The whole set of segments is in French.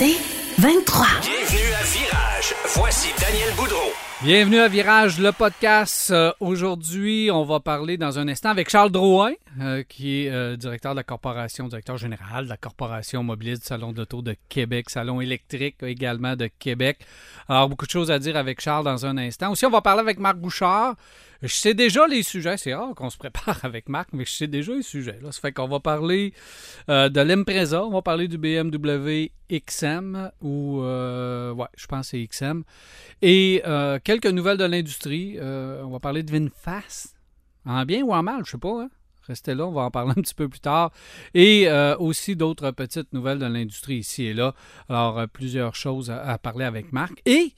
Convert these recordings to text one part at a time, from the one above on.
C'est 23. Bienvenue à Virage. Voici Daniel Boudreau. Bienvenue à Virage, le podcast. Euh, Aujourd'hui, on va parler dans un instant avec Charles Drouin, euh, qui est euh, directeur de la corporation, directeur général de la corporation mobiliste du Salon d'auto de Québec, Salon électrique également de Québec. Alors, beaucoup de choses à dire avec Charles dans un instant. Aussi, on va parler avec Marc Bouchard. Je sais déjà les sujets. C'est rare qu'on se prépare avec Marc, mais je sais déjà les sujets. Là. Ça fait qu'on va parler euh, de l'Impreza, on va parler du BMW XM, ou, euh, ouais, je pense que c'est XM. Et euh, quelques nouvelles de l'industrie. On va parler de VinFast. En bien ou en mal, je sais pas. hein. Restez là, on va en parler un petit peu plus tard. Et aussi d'autres petites nouvelles de l'industrie ici et là. Alors, plusieurs choses à parler avec Marc. Et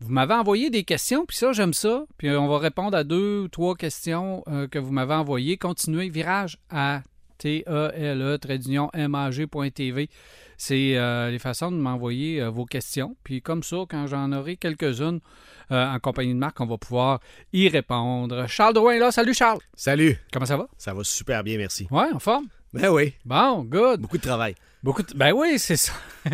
vous m'avez envoyé des questions, puis ça, j'aime ça. Puis euh, on va répondre à deux ou trois questions euh, que vous m'avez envoyées. Continuez, virage à T-E-L-E, d'union, M-A-G.tv. C'est euh, les façons de m'envoyer euh, vos questions. Puis comme ça, quand j'en aurai quelques-unes en compagnie de Marc, on va pouvoir y répondre. Charles Drouin est là. Salut Charles. Salut, Comment ça va? ça va super bien, merci. Ouais, en forme? Ben oui, Bon, good. beaucoup de travail. Beaucoup de- Ben oui, c'est ça.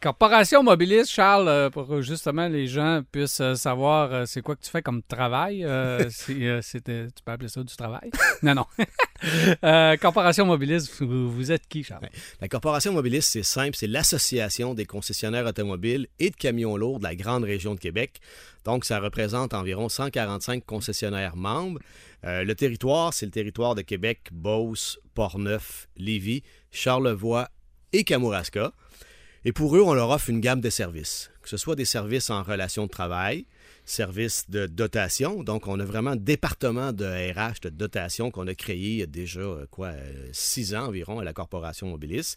Corporation mobiliste, Charles, euh, pour que justement les gens puissent euh, savoir euh, c'est quoi que tu fais comme travail. euh, si, euh, c'était- tu peux appeler ça du travail? Non, non. Euh, Corporation mobiliste, vous, vous êtes qui, Charles? La Corporation Mobiliste, c'est simple, c'est l'association des concessionnaires automobiles et de camions lourds de la grande région de Québec. Donc, ça représente environ 145 concessionnaires membres. Euh, le territoire, c'est le territoire de Québec, Beauce, Portneuf, Lévis, Charlevoix et Kamouraska. Et pour eux, on leur offre une gamme de services, que ce soit des services en relation de travail, services de dotation. Donc, on a vraiment un département de RH de dotation qu'on a créé il y a déjà, euh, quoi, euh, six ans environ à la Corporation Mobilis.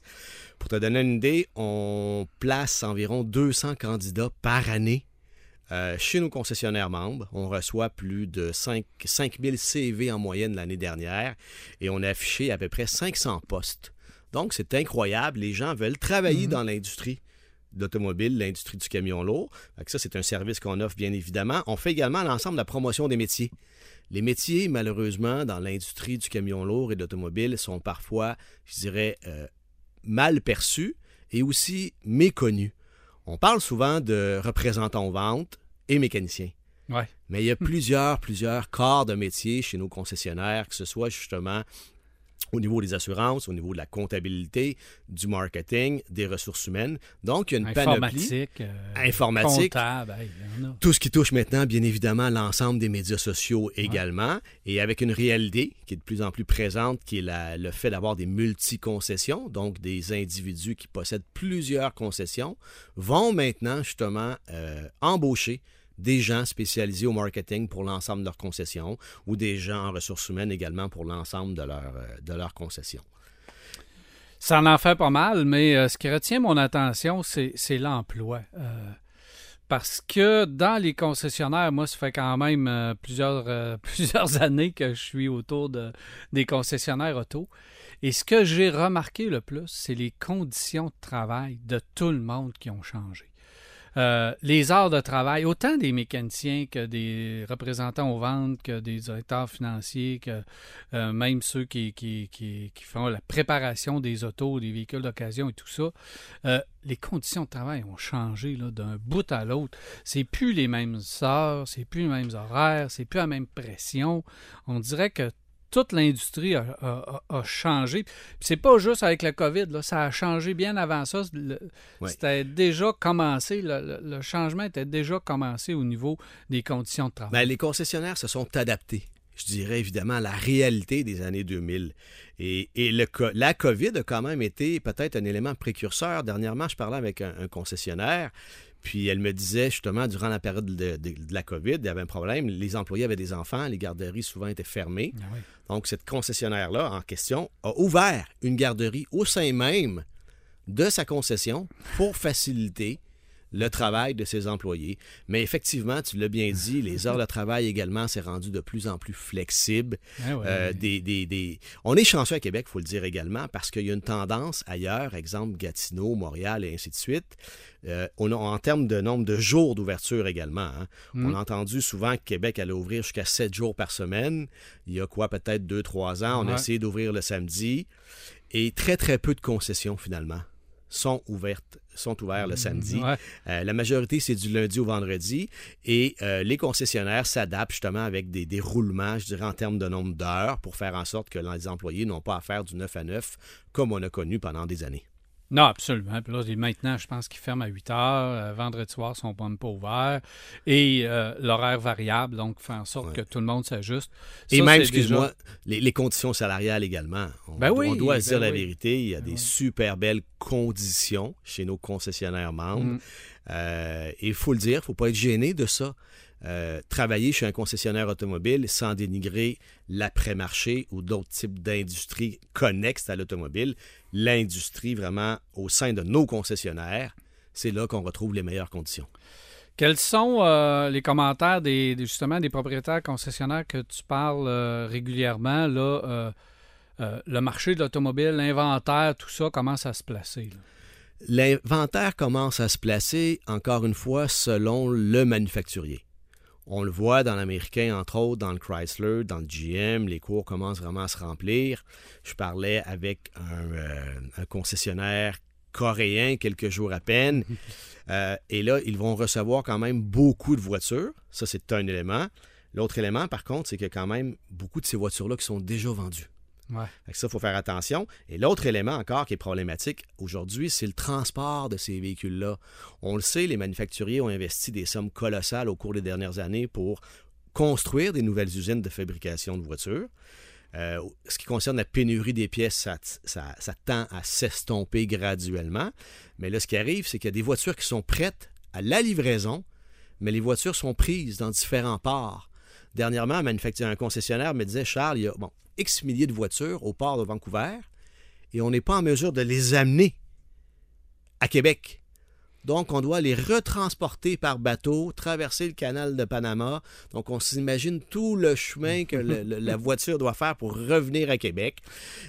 Pour te donner une idée, on place environ 200 candidats par année euh, chez nos concessionnaires membres. On reçoit plus de 5, 5000 CV en moyenne l'année dernière et on a affiché à peu près 500 postes. Donc, c'est incroyable. Les gens veulent travailler dans l'industrie d'automobile, l'industrie du camion lourd. Ça, c'est un service qu'on offre, bien évidemment. On fait également l'ensemble de la promotion des métiers. Les métiers, malheureusement, dans l'industrie du camion lourd et de l'automobile, sont parfois, je dirais, euh, mal perçus et aussi méconnus. On parle souvent de représentants vente et mécaniciens. Ouais. Mais il y a plusieurs, plusieurs corps de métier chez nos concessionnaires, que ce soit justement au niveau des assurances, au niveau de la comptabilité, du marketing, des ressources humaines. Donc, il y a une panoplie. Informatique. euh, Informatique. Comptable. hey. Tout ce qui touche maintenant, bien évidemment, l'ensemble des médias sociaux également, et avec une réalité qui est de plus en plus présente, qui est la- le fait d'avoir des multi-concessions, donc des individus qui possèdent plusieurs concessions, vont maintenant justement euh, embaucher des gens spécialisés au marketing pour l'ensemble de leurs concessions ou des gens en ressources humaines également pour l'ensemble de, euh, de leurs concessions. Ça en fait pas mal, mais euh, ce qui retient mon attention, c'est l'emploi. Euh, parce que dans les concessionnaires, moi, ça fait quand même plusieurs, plusieurs années que je suis autour de, des concessionnaires auto. Et ce que j'ai remarqué le plus, c'est les conditions de travail de tout le monde qui ont changé. Euh, les heures de travail, autant des mécaniciens que des représentants aux ventes, que des directeurs financiers, que euh, même ceux qui, qui, font la préparation des autos, des véhicules d'occasion et tout ça, euh, les conditions de travail ont changé d'un bout à l'autre. C'est plus les mêmes heures, c'est plus les mêmes horaires, c'est plus la même pression. On dirait que toute l'industrie a, a- a- changé. Puis c'est pas juste avec le COVID, là, ça a changé bien avant ça. Le-. C'était déjà commencé, le, changement était déjà commencé au niveau des conditions de travail. Ben, les concessionnaires se sont adaptés, je dirais évidemment, à la réalité des années 2000. Et, et le, la COVID a quand même été peut-être un élément précurseur. Dernièrement, je parlais avec un, un concessionnaire, puis elle me disait justement, durant la période de, de- de la COVID, il y avait un problème. Les employés avaient des enfants, les garderies souvent étaient fermées. Ah oui. Donc, cette concessionnaire-là, en question, a ouvert une garderie au sein même de sa concession pour faciliter le travail de ses employés. Mais effectivement, tu l'as bien dit, les heures de travail également s'est rendu de plus en plus flexible. Ah ouais. Euh, des, des- des- On est chanceux à Québec, il faut le dire également, parce qu'il y a une tendance ailleurs, exemple Gatineau, Montréal et ainsi de suite. Euh, on a, en termes de nombre de jours d'ouverture également. hein. Mm. On a entendu souvent que Québec allait ouvrir jusqu'à 7 jours par semaine. Il y a quoi, peut-être 2-3 ans, on a essayé d'ouvrir le samedi. Et très, très peu de concessions, finalement, sont ouvertes, sont ouvertes le samedi. Ouais. Euh, la majorité, c'est du lundi au vendredi. Et euh, les concessionnaires s'adaptent justement avec des, des roulements, je dirais, en termes de nombre d'heures pour faire en sorte que les employés n'ont pas à faire du 9 à 9 comme on a connu pendant des années. Non, absolument. Puis là, maintenant, je pense qu'ils ferment à 8 heures. Euh, vendredi soir, ils sont pas ouverts. Et euh, l'horaire variable, donc faire en sorte Ouais. que tout le monde s'ajuste. Et Ça, même, excuse-moi, déjà- les, les conditions salariales également. On, Ben oui, on doit se dire ben la oui. vérité. Il y a Ben des oui. super belles conditions chez nos concessionnaires membres. Mm. Euh, et il faut le dire, il ne faut pas être gêné de ça. Euh, travailler chez un concessionnaire automobile sans dénigrer l'après-marché ou d'autres types d'industries connexes à l'automobile, l'industrie vraiment au sein de nos concessionnaires, c'est là qu'on retrouve les meilleures conditions. Quels sont euh, les commentaires des, justement des propriétaires concessionnaires que tu parles euh, régulièrement? Là, euh, le marché de l'automobile, l'inventaire, tout ça commence à se placer. L'inventaire commence à se placer, encore une fois, selon le manufacturier. On le voit dans l'américain, entre autres, dans le Chrysler, dans le GM, les cours commencent vraiment à se remplir. Je parlais avec un, euh, un concessionnaire coréen quelques jours à peine. Euh, et là, ils vont recevoir quand même beaucoup de voitures. Ça, c'est un élément. L'autre élément, par contre, c'est qu'il y a quand même beaucoup de ces voitures-là qui sont déjà vendues. Ça, il faut faire attention. Et l'autre élément encore qui est problématique aujourd'hui, c'est le transport de ces véhicules-là. On le sait, les manufacturiers ont investi des sommes colossales au cours des dernières années pour construire des nouvelles usines de fabrication de voitures. Euh, ce qui concerne la pénurie des pièces, ça, tend à s'estomper graduellement. Mais là, ce qui arrive, c'est qu'il y a des voitures qui sont prêtes à la livraison, mais les voitures sont prises dans différents ports. Dernièrement, un, un concessionnaire me disait Charles, il y a bon, X milliers de voitures au port de Vancouver et on n'est pas en mesure de les amener à Québec. Donc, on doit les retransporter par bateau, traverser le canal de Panama. Donc, on s'imagine tout le chemin que le- le- la voiture doit faire pour revenir à Québec.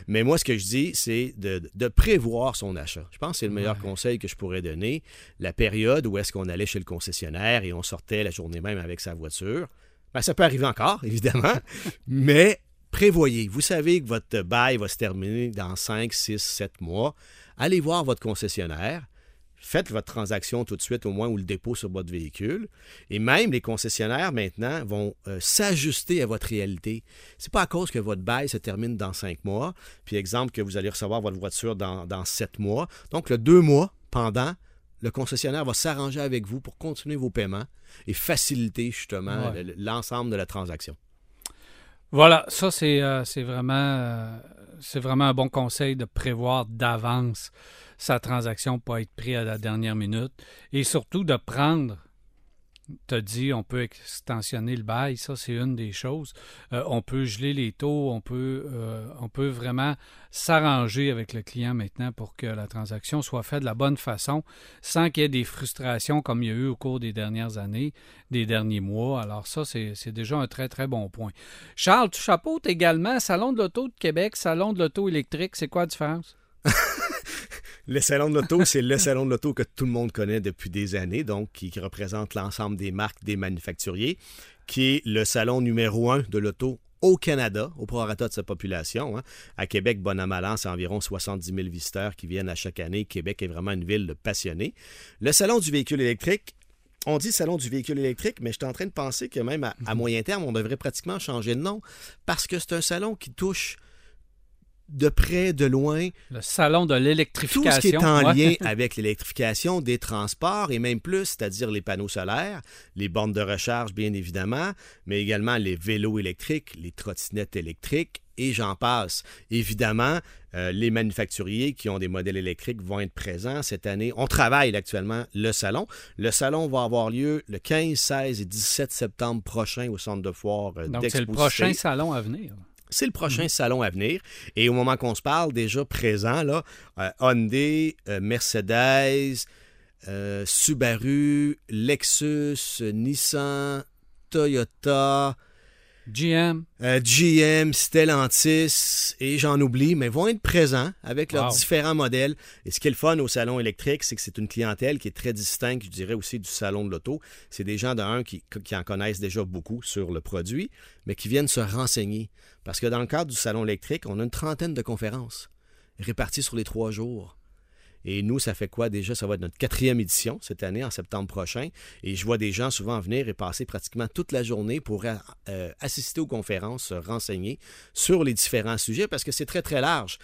Mais moi, ce que je dis, c'est de, de prévoir son achat. Je pense que c'est le meilleur conseil que je pourrais donner. La période où est-ce qu'on allait chez le concessionnaire et on sortait la journée même avec sa voiture, ben, ça peut arriver encore, évidemment, mais prévoyez. Vous savez que votre bail va se terminer dans 5, 6, 7 mois. Allez voir votre concessionnaire. Faites votre transaction tout de suite, au moins, ou le dépôt sur votre véhicule. Et même les concessionnaires, maintenant, vont euh, s'ajuster à votre réalité. C'est pas à cause que votre bail se termine dans cinq mois, puis exemple que vous allez recevoir votre voiture dans, dans sept mois. Donc, le deux mois pendant, le concessionnaire va s'arranger avec vous pour continuer vos paiements et faciliter justement Ouais. l'ensemble de la transaction. Voilà, ça c'est euh, vraiment euh, vraiment un bon conseil de prévoir d'avance sa transaction pour être pris à la dernière minute. Et surtout de prendre tu as dit on peut extensionner le bail, ça c'est une des choses. Euh, on peut geler les taux, on peut euh, on peut vraiment s'arranger avec le client maintenant pour que la transaction soit faite de la bonne façon sans qu'il y ait des frustrations comme il y a eu au cours des dernières années, des derniers mois. Alors ça c'est c'est déjà un très très bon point. Charles, tu chapeautes également Salon de l'auto de Québec, Salon de l'auto électrique. C'est quoi la différence? Le salon de l'auto, c'est le salon de l'auto que tout le monde connaît depuis des années, donc qui, qui représente l'ensemble des marques des manufacturiers, qui est le salon numéro un de l'auto au Canada, au prorata de sa population. hein. À Québec, bon mal an, c'est environ 70 000 visiteurs qui viennent à chaque année. Québec est vraiment une ville de passionnés. Le salon du véhicule électrique, on dit salon du véhicule électrique, mais je suis en train de penser que même à, à moyen terme, on devrait pratiquement changer de nom parce que c'est un salon qui touche de près, de loin, Le Salon de tout l'électrification. ce qui est en lien avec l'électrification des transports et même plus, c'est-à-dire les panneaux solaires, les bornes de recharge, bien évidemment, mais également les vélos électriques, les trottinettes électriques et j'en passe. Évidemment, euh, les manufacturiers qui ont des modèles électriques vont être présents cette année. On travaille actuellement le salon. Le salon va avoir lieu le 15, 16 et 17 septembre prochain au centre de foire euh, Donc c'est le prochain salon à venir. C'est le prochain salon à venir. Et au moment qu'on se parle, déjà présent, là, euh, Hyundai, euh, Mercedes, euh, Subaru, Lexus, Nissan, Toyota, GM. euh, GM, Stellantis, et j'en oublie, mais vont être présents avec leurs différents modèles. Et ce qui est le fun au salon électrique, c'est que c'est une clientèle qui est très distincte, je dirais aussi du salon de l'auto. C'est des gens d'un qui, qui en connaissent déjà beaucoup sur le produit, mais qui viennent se renseigner. Parce que dans le cadre du salon électrique, on a une trentaine de conférences réparties sur les trois jours. Et nous, ça fait quoi déjà? Ça va être notre quatrième édition cette année, en septembre prochain. Et je vois des gens souvent venir et passer pratiquement toute la journée pour euh, assister aux conférences, se renseigner sur les différents sujets parce que c'est très, très large.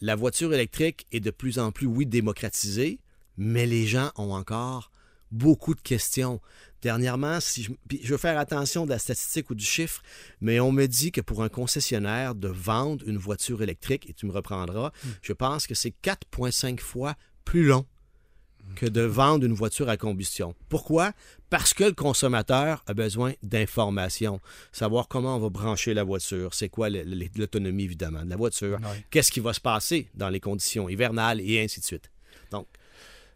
La voiture électrique est de plus en plus, oui, démocratisée, mais les gens ont encore beaucoup de questions. Dernièrement, si je, je veux faire attention de la statistique ou du chiffre, mais on me dit que pour un concessionnaire de vendre une voiture électrique, et tu me reprendras, je pense que c'est 4,5 fois plus long que de vendre une voiture à combustion. Pourquoi? Parce que le consommateur a besoin d'informations. Savoir comment on va brancher la voiture, c'est quoi l'autonomie, évidemment, de la voiture, qu'est-ce qui va se passer dans les conditions hivernales et ainsi de suite. Donc,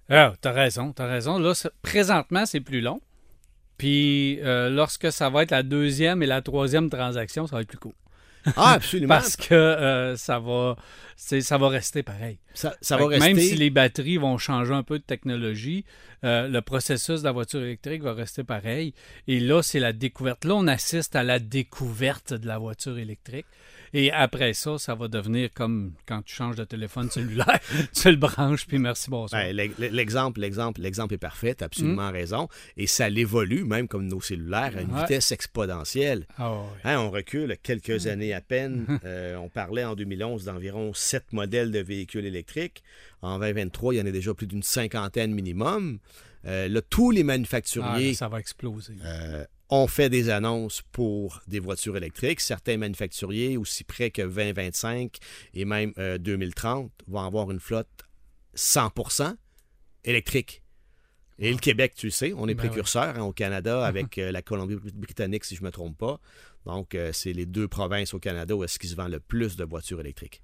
Ah, t'as raison, t'as raison. Là, présentement, c'est plus long. Puis euh, lorsque ça va être la deuxième et la troisième transaction, ça va être plus court. ah, absolument. Parce que euh, ça va c'est- ça va rester pareil. ça, va rester... Même si les batteries vont changer un peu de technologie, euh, le processus de la voiture électrique va rester pareil. Et là, c'est la découverte. Là, on assiste à la découverte de la voiture électrique. Et après ça, ça va devenir comme quand tu changes de téléphone cellulaire. tu le branches, puis merci, bonsoir. Ben, l'e- L'exemple, l'exemple, l'exemple est parfait, tu as absolument raison. Et ça l'évolue, même comme nos cellulaires, à une Ouais. vitesse exponentielle. Ah. Hein, on recule quelques Mm. années à peine. Euh, on parlait en 2011 d'environ sept modèles de véhicules électriques. En 2023, il y en a déjà plus d'une cinquantaine minimum. Euh, là, tous les Ah, manufacturiers ça va exploser. euh, ont fait des annonces pour des voitures électriques. Certains manufacturiers, aussi près que 2025 et même euh, 2030, vont avoir une flotte 100% électrique. Et le Québec, tu le sais, on est Ben précurseur hein, au Canada avec euh, la Colombie-Britannique, si je ne me trompe pas. Donc, euh, c'est les deux provinces au Canada où est-ce qu'ils se vend le plus de voitures électriques.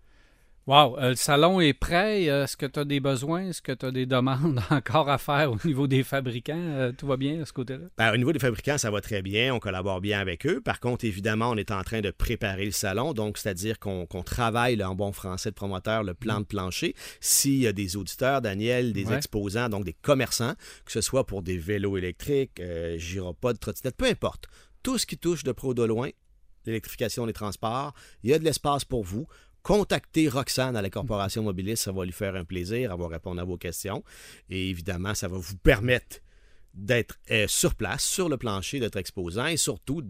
Wow, euh, le salon est prêt. Euh, Est-ce que tu as des besoins? Est-ce que tu as des demandes encore à faire au niveau des fabricants? Euh, tout va bien de ce côté-là? Ben, au niveau des fabricants, ça va très bien. On collabore bien avec eux. Par contre, évidemment, on est en train de préparer le salon. Donc, c'est-à-dire qu'on travaille, là, en bon français de promoteur, le plan de plancher. S'il y a des auditeurs, Daniel, des Ouais. exposants, donc des commerçants, que ce soit pour des vélos électriques, euh, gyropodes, trottinettes, peu importe. Tout ce qui touche de pro ou de loin, l'électrification des transports, il y a de l'espace pour vous. Contactez Roxane à la Corporation Mobiliste, ça va lui faire un plaisir, elle va répondre à vos questions. Et évidemment, ça va vous permettre d'être euh, sur place, sur le plancher, d'être exposant et surtout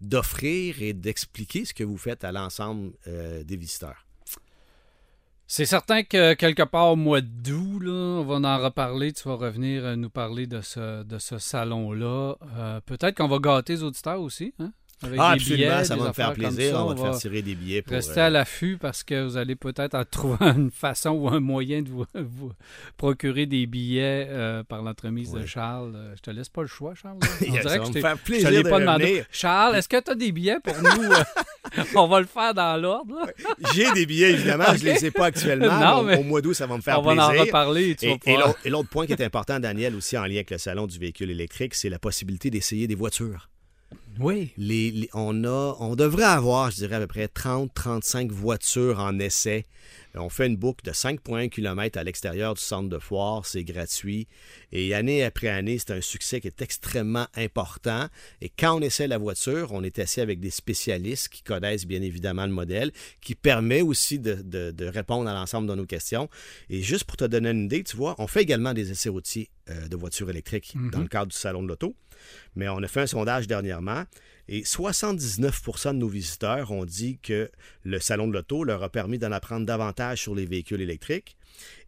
d'offrir et d'expliquer ce que vous faites à l'ensemble euh, des visiteurs. C'est certain que quelque part au mois d'août, on va en reparler. Tu vas revenir euh, nous parler de ce, salon-là. Peut-être qu'on va gâter les auditeurs aussi. Hein? Avec Ah, des absolument, billets, ça va me faire plaisir. ça. on va te faire tirer des billets pour. Restez euh, à l'affût parce que vous allez peut-être en trouver une façon ou un moyen de vous, vous procurer des billets euh, par l'entremise de. Charles. Euh, Je te laisse pas le choix, Charles. On dirait ça que va je me faire plaisir l'ai de pas demandé. Charles, est-ce que tu as des billets pour nous? euh? On va le faire dans l'ordre. J'ai des billets, évidemment, je ne les ai pas actuellement. Non, mais au, mois d'août, ça va me faire On va plaisir. en reparler. Tu et l'autre point qui est important, Daniel, aussi en lien avec le salon du véhicule électrique, c'est la possibilité d'essayer des voitures. Oui. Les- les- on, a, on devrait avoir, je dirais, à peu près 30-35 voitures en essai. Euh, On fait une boucle de 5,1 km à l'extérieur du centre de foire, c'est gratuit. Et année après année, c'est un succès qui est extrêmement important. Et quand on essaie la voiture, on est assis avec des spécialistes qui connaissent bien évidemment le modèle, qui permet aussi de, de- de répondre à l'ensemble de nos questions. Et juste pour te donner une idée, tu vois, on fait également des essais routiers euh, de voitures électriques dans le cadre du Salon de l'Auto. Mais on a fait un sondage dernièrement et 79% de nos visiteurs ont dit que le Salon de l'Auto leur a permis d'en apprendre davantage sur les véhicules électriques.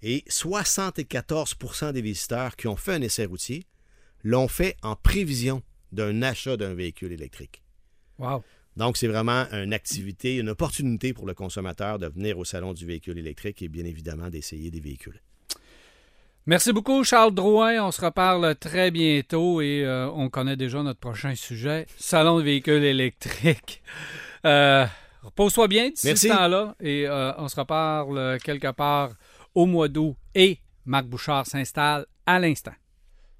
Et 74% des visiteurs qui ont fait un essai routier l'ont fait en prévision d'un achat d'un véhicule électrique. Wow. Donc, c'est vraiment une activité, une opportunité pour le consommateur de venir au Salon du véhicule électrique et bien évidemment d'essayer des véhicules. Merci beaucoup, Charles Drouin. On se reparle très bientôt et euh, on connaît déjà notre prochain sujet, Salon de véhicules électriques. Euh, repose-toi bien d'ici Merci. ce temps-là et euh, on se reparle quelque part au mois d'août et Marc Bouchard s'installe à l'instant.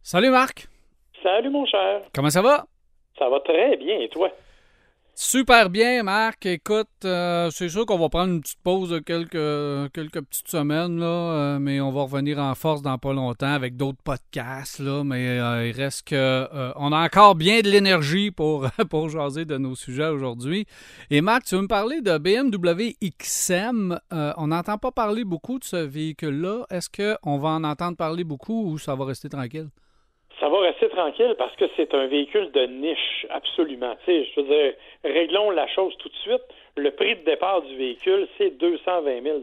Salut Marc, Salut mon cher. comment ça va? Ça va très bien et toi? Super bien, Marc. Écoute, euh, c'est sûr qu'on va prendre une petite pause de quelques, quelques petites semaines, là, euh, mais on va revenir en force dans pas longtemps avec d'autres podcasts. Là, mais euh, il reste que on a encore bien de l'énergie pour, pour jaser de nos sujets aujourd'hui. Et Marc, tu veux me parler de BMW XM. On n'entend pas parler beaucoup de ce véhicule-là. Est-ce qu'on va en entendre parler beaucoup ou ça va rester tranquille? Ça va rester tranquille parce que c'est un véhicule de niche, absolument. Tu sais, je veux dire, réglons la chose tout de suite. Le prix de départ du véhicule, c'est 220 000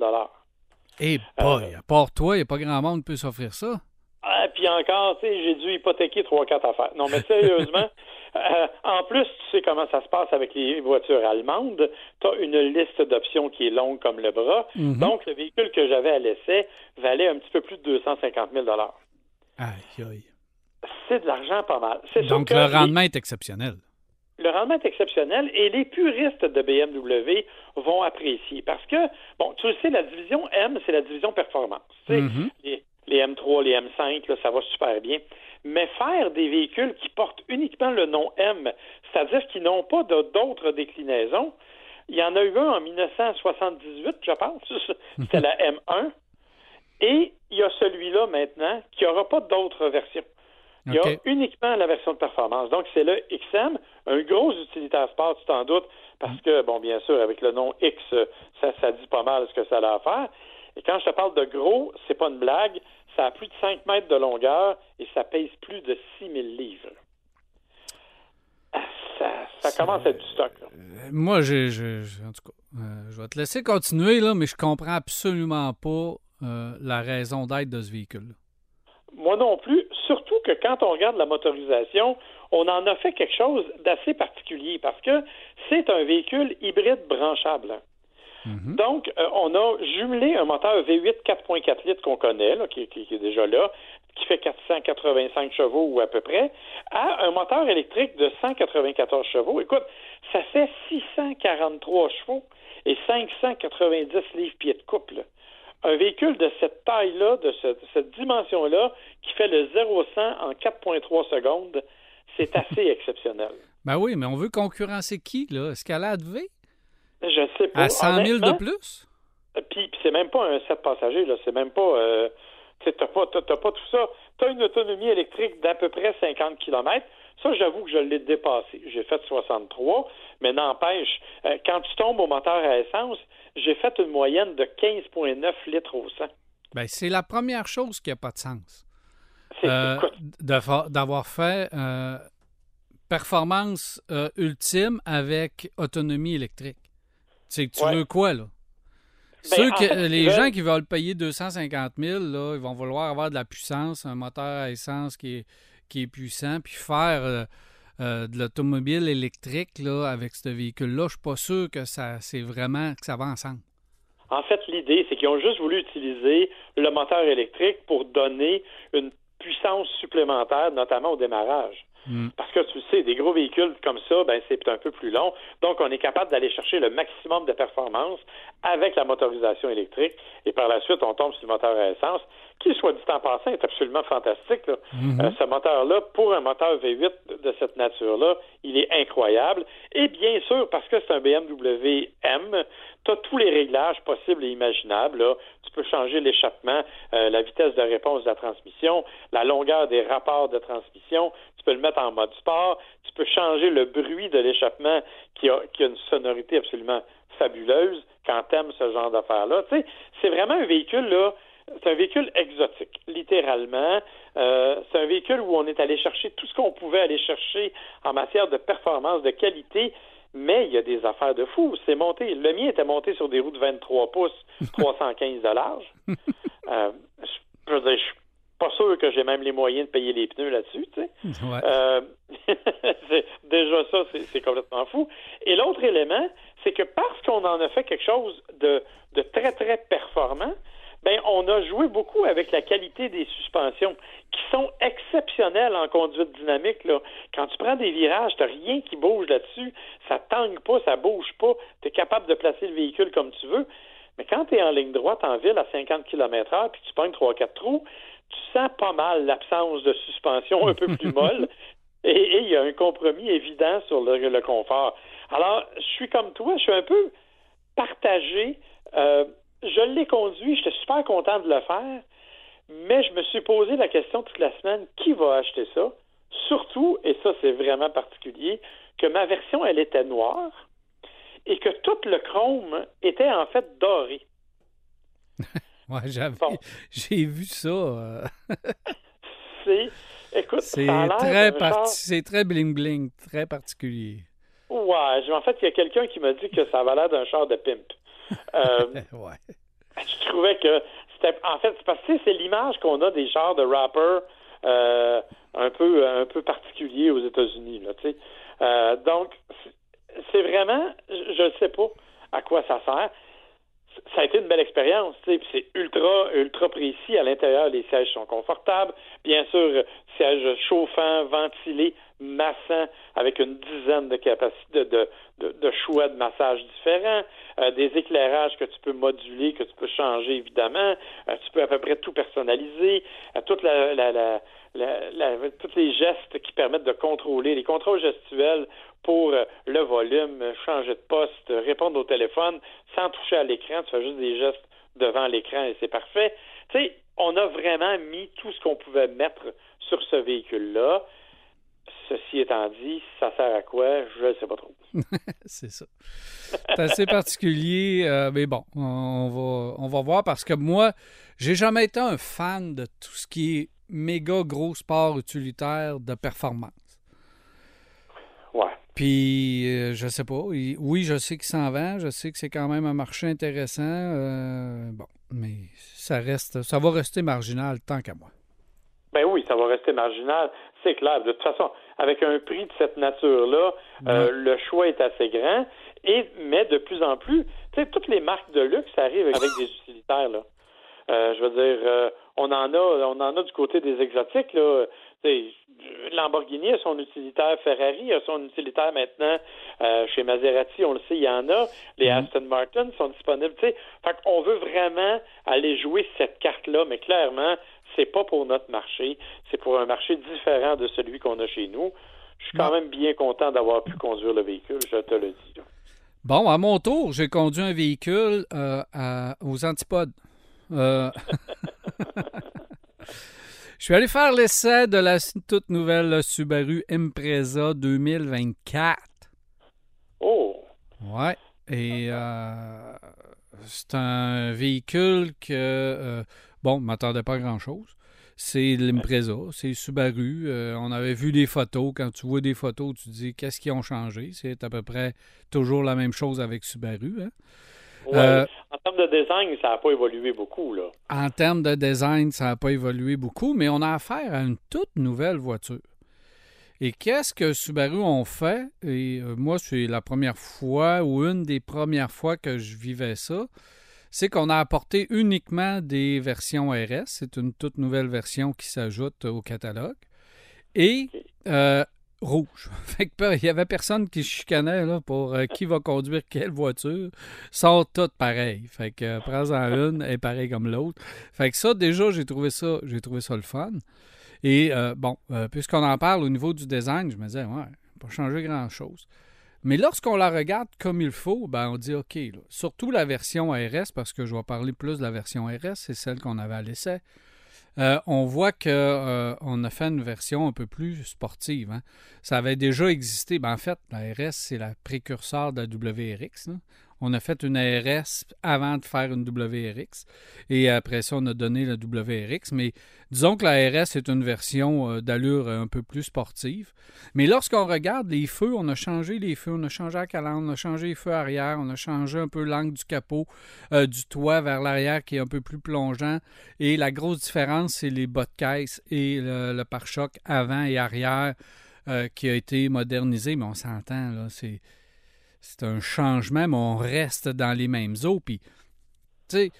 Eh boy, à part toi, il n'y a pas grand monde qui peut s'offrir ça. Ah, puis encore, tu sais, j'ai dû hypothéquer trois, quatre affaires. Non, mais sérieusement, euh, en plus, tu sais comment ça se passe avec les voitures allemandes. Tu as une liste d'options qui est longue comme le bras. Mhm. Donc, le véhicule que j'avais à l'essai valait un petit peu plus de 250 000 Aïe, aïe. C'est de l'argent pas mal. Donc le les- rendement est exceptionnel. le rendement est exceptionnel et les puristes de BMW vont apprécier parce que, bon, tu le sais, la division M, c'est la division performance. Tu sais, Mhm. les, les M3, les M5, là, ça va super bien. Mais faire des véhicules qui portent uniquement le nom M, c'est-à-dire qu'ils n'ont pas d'autres déclinaisons, il y en a eu un en 1978, je pense, c'était la M1, et il y a celui-là maintenant qui n'aura pas d'autres versions. Il y a uniquement la version de performance. Donc, c'est le XM, un gros utilitaire sport, tu t'en doutes, parce que, bon, bien sûr, avec le nom X, ça, ça dit pas mal ce que ça a à faire. Et quand je te parle de gros, c'est pas une blague, ça a plus de 5 mètres de longueur et ça pèse plus de 6000 livres. Ah, Ça, ça commence à être du stock. là. Euh, Moi, j'ai, en tout cas, euh, je vais te laisser continuer, là, mais je comprends absolument pas euh, la raison d'être de ce véhicule. Moi non plus, que quand on regarde la motorisation, on en a fait quelque chose d'assez particulier parce que c'est un véhicule hybride branchable. hein. Donc, euh, on a jumelé un moteur V8 4.4 litres qu'on connaît, là, qui, qui- qui est déjà là, qui fait 485 chevaux ou à peu près, à un moteur électrique de 194 chevaux. Écoute, ça fait 643 chevaux et 590 livres-pieds de couple. Un véhicule de cette taille-là, de, ce- de cette dimension-là, qui fait le 0-100 en 4,3 secondes, c'est assez exceptionnel. Ben oui, mais on veut concurrencer qui, là? Escalade V? Je sais pas. À 100 000 de plus? Puis, puis c'est même pas un 7 passagers, là. C'est même pas. Euh, tu t'as pas, pas tout ça. T'as une autonomie électrique d'à peu près 50 km. Ça, j'avoue que je l'ai dépassé. J'ai fait 63, mais n'empêche, euh, quand tu tombes au moteur à essence, j'ai fait une moyenne de 15,9 litres au 100. Ben, c'est la première chose qui n'a pas de sens. C'est, Euh, d'avoir fait euh, performance euh, ultime avec autonomie électrique. C'est que tu Ouais. veux quoi, là? Ben, Ceux que, fait, les gens qui veulent payer 250 000, là, ils vont vouloir avoir de la puissance, un moteur à essence qui est, qui est puissant, puis faire euh, de l'automobile électrique là, avec ce véhicule-là, je suis pas sûr que ça c'est vraiment que ça va ensemble. En fait, l'idée, c'est qu'ils ont juste voulu utiliser le moteur électrique pour donner une puissance supplémentaire, notamment au démarrage. Mm. Parce que tu le sais, des gros véhicules comme ça, ben, c'est un peu plus long. Donc, on est capable d'aller chercher le maximum de performance avec la motorisation électrique. Et par la suite, on tombe sur le moteur à essence, qui, soit dit en passant, est absolument fantastique. là. Euh, ce moteur-là, pour un moteur V8 de cette nature-là, il est incroyable. Et bien sûr, parce que c'est un BMW M, tu as tous les réglages possibles et imaginables. là. Tu peux changer l'échappement, euh, la vitesse de réponse de la transmission, la longueur des rapports de transmission. Tu peux le mettre en mode sport. Tu peux changer le bruit de l'échappement qui a, qui a une sonorité absolument fabuleuse quand t'aimes ce genre d'affaires-là. Tu sais, c'est vraiment un véhicule, là, c'est un véhicule exotique, littéralement. Euh, c'est un véhicule où on est allé chercher tout ce qu'on pouvait aller chercher en matière de performance, de qualité, mais il y a des affaires de fou. C'est monté. Le mien était monté sur des roues de 23 pouces, 315 de large. Euh, je, je veux dire, je suis pas sûr que j'ai même les moyens de payer les pneus là-dessus, tu sais. Ouais. Euh, déjà ça, c'est complètement fou. Et l'autre élément, c'est que parce qu'on en a fait quelque chose de, de très, très performant, ben, on a joué beaucoup avec la qualité des suspensions, qui sont exceptionnelles en conduite dynamique. Là. Quand tu prends des virages, tu rien qui bouge là-dessus, ça tangue pas, ça bouge pas, tu es capable de placer le véhicule comme tu veux. Mais quand tu es en ligne droite en ville à 50 km h puis tu pognes 3-4 trous, tu sens pas mal l'absence de suspension un peu plus molle. Et il y a un compromis évident sur le, confort. Alors, je suis comme toi, je suis un peu partagé. Euh, je l'ai conduit, j'étais super content de le faire, mais je me suis posé la question toute la semaine, qui va acheter ça? Surtout, et ça c'est vraiment particulier, que ma version, elle était noire et que tout le chrome était en fait doré. ouais, j'ai vu ça. Euh. c'est, écoute, c'est très, c'est très bling-bling, très particulier. Ouais, en fait, il y a quelqu'un qui m'a dit que ça avait l'air d'un char de pimp. Euh, ouais. Je trouvais que c'était. En fait, c'est parce que c'est l'image qu'on a des chars de rappers euh, un peu un peu particuliers aux États-Unis. Là, euh, donc, c'est vraiment. Je ne sais pas à quoi ça sert. Ça a été une belle expérience, c'est ultra, ultra précis. À l'intérieur, les sièges sont confortables. Bien sûr, sièges chauffants, ventilés, massants, avec une dizaine de capacités de, de, choix de massage différents, euh, des éclairages que tu peux moduler, que tu peux changer évidemment, euh, tu peux à peu près tout personnaliser, euh, la, tous les gestes qui permettent de contrôler, les contrôles gestuels pour le volume, changer de poste, répondre au téléphone sans toucher à l'écran, tu fais juste des gestes devant l'écran et c'est parfait. Tu sais, on a vraiment mis tout ce qu'on pouvait mettre sur ce véhicule-là. Ceci étant dit, ça sert à quoi? Je ne sais pas trop. c'est ça. C'est assez particulier, euh, mais bon, on va, on va voir parce que moi, j'ai jamais été un fan de tout ce qui est méga gros sport utilitaire de performance. Ouais. Puis, euh, je sais pas. Oui, je sais qu'il s'en vend. Je sais que c'est quand même un marché intéressant. Euh, bon, mais ça reste, ça va rester marginal tant qu'à moi. Ben oui, ça va rester marginal, c'est clair. De toute façon, avec un prix de cette nature-là, euh, le choix est assez grand. Et mais de plus en plus, tu sais, toutes les marques de luxe arrivent avec des utilitaires là. je veux dire, on en a, on en a du côté des exotiques là. Lamborghini a son utilitaire, Ferrari a son utilitaire maintenant. Euh, chez Maserati, on le sait, il y en a. Les mhm. Aston Martin sont disponibles. Fait on veut vraiment aller jouer cette carte-là, mais clairement, c'est pas pour notre marché. C'est pour un marché différent de celui qu'on a chez nous. Je suis quand même bien content d'avoir pu conduire le véhicule, je te le dis. Bon, à mon tour, j'ai conduit un véhicule euh, aux antipodes. Euh... Je suis allé faire l'essai de la toute nouvelle Subaru Impreza 2024. Oh! Ouais. Et euh, c'est un véhicule que, euh, bon, ne m'attendais pas à grand-chose. C'est l'Impreza, c'est Subaru. Euh, on avait vu des photos. Quand tu vois des photos, tu te dis qu'est-ce qu'ils ont changé? C'est à peu près toujours la même chose avec Subaru. Hein? Euh, en termes de design, ça n'a pas évolué beaucoup. Là. En termes de design, ça n'a pas évolué beaucoup, mais on a affaire à une toute nouvelle voiture. Et qu'est-ce que Subaru ont fait? Et euh, moi, c'est la première fois ou une des premières fois que je vivais ça. C'est qu'on a apporté uniquement des versions RS. C'est une toute nouvelle version qui s'ajoute au catalogue. Et euh, rouge. Fait que, il y avait personne qui chicanait là, pour euh, qui va conduire quelle voiture. Sont toutes pareilles. Fait que euh, prends-en une et pareil comme l'autre. Fait que ça, déjà, j'ai trouvé ça, j'ai trouvé ça le fun. Et euh, bon, puisqu'on en parle au niveau du design, je me disais, ouais, pas changer grand-chose. Mais lorsqu'on la regarde comme il faut, ben on dit OK. Surtout la version RS, parce que je vais parler plus de la version RS, c'est celle qu'on avait à l'essai. Euh, on voit qu'on euh, a fait une version un peu plus sportive. Hein. Ça avait déjà existé. Ben, en fait, la RS, c'est la précurseur de la WRX. On a fait une RS avant de faire une WRX. Et après ça, on a donné la WRX. Mais disons que la RS est une version euh, d'allure un peu plus sportive. Mais lorsqu'on regarde les feux, on a changé les feux, on a changé la calandre, on a changé les feux arrière, on a changé un peu l'angle du capot, euh, du toit vers l'arrière qui est un peu plus plongeant. Et la grosse différence, c'est les bas de caisse et le, pare-choc avant et arrière euh, qui a été modernisé. Mais on s'entend, là, c'est c'est un changement, mais on reste dans les mêmes eaux. Puis, tu sais,